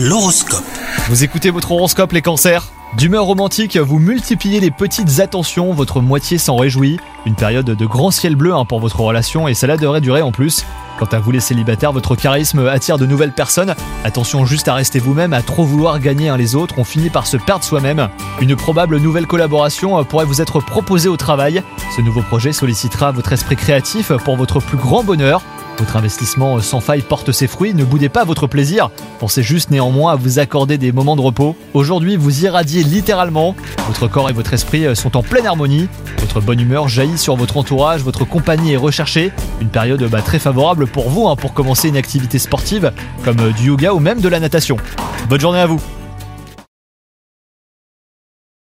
L'horoscope. Vous écoutez votre horoscope les cancers D'humeur romantique, vous multipliez les petites attentions, votre moitié s'en réjouit. Une période de grand ciel bleu hein, pour votre relation et cela devrait durer en plus. Quant à vous les célibataires, votre charisme attire de nouvelles personnes. Attention juste à rester vous-même, à trop vouloir gagner les autres, on finit par se perdre soi-même. Une probable nouvelle collaboration euh, pourrait vous être proposée au travail. Ce nouveau projet sollicitera votre esprit créatif pour votre plus grand bonheur. Votre investissement sans faille porte ses fruits, ne boudez pas votre plaisir. Pensez juste néanmoins à vous accorder des moments de repos. Aujourd'hui, vous irradiez littéralement. Votre corps et votre esprit sont en pleine harmonie. Votre bonne humeur jaillit sur votre entourage, votre compagnie est recherchée. Une période bah, très favorable pour vous hein, pour commencer une activité sportive comme du yoga ou même de la natation. Bonne journée à vous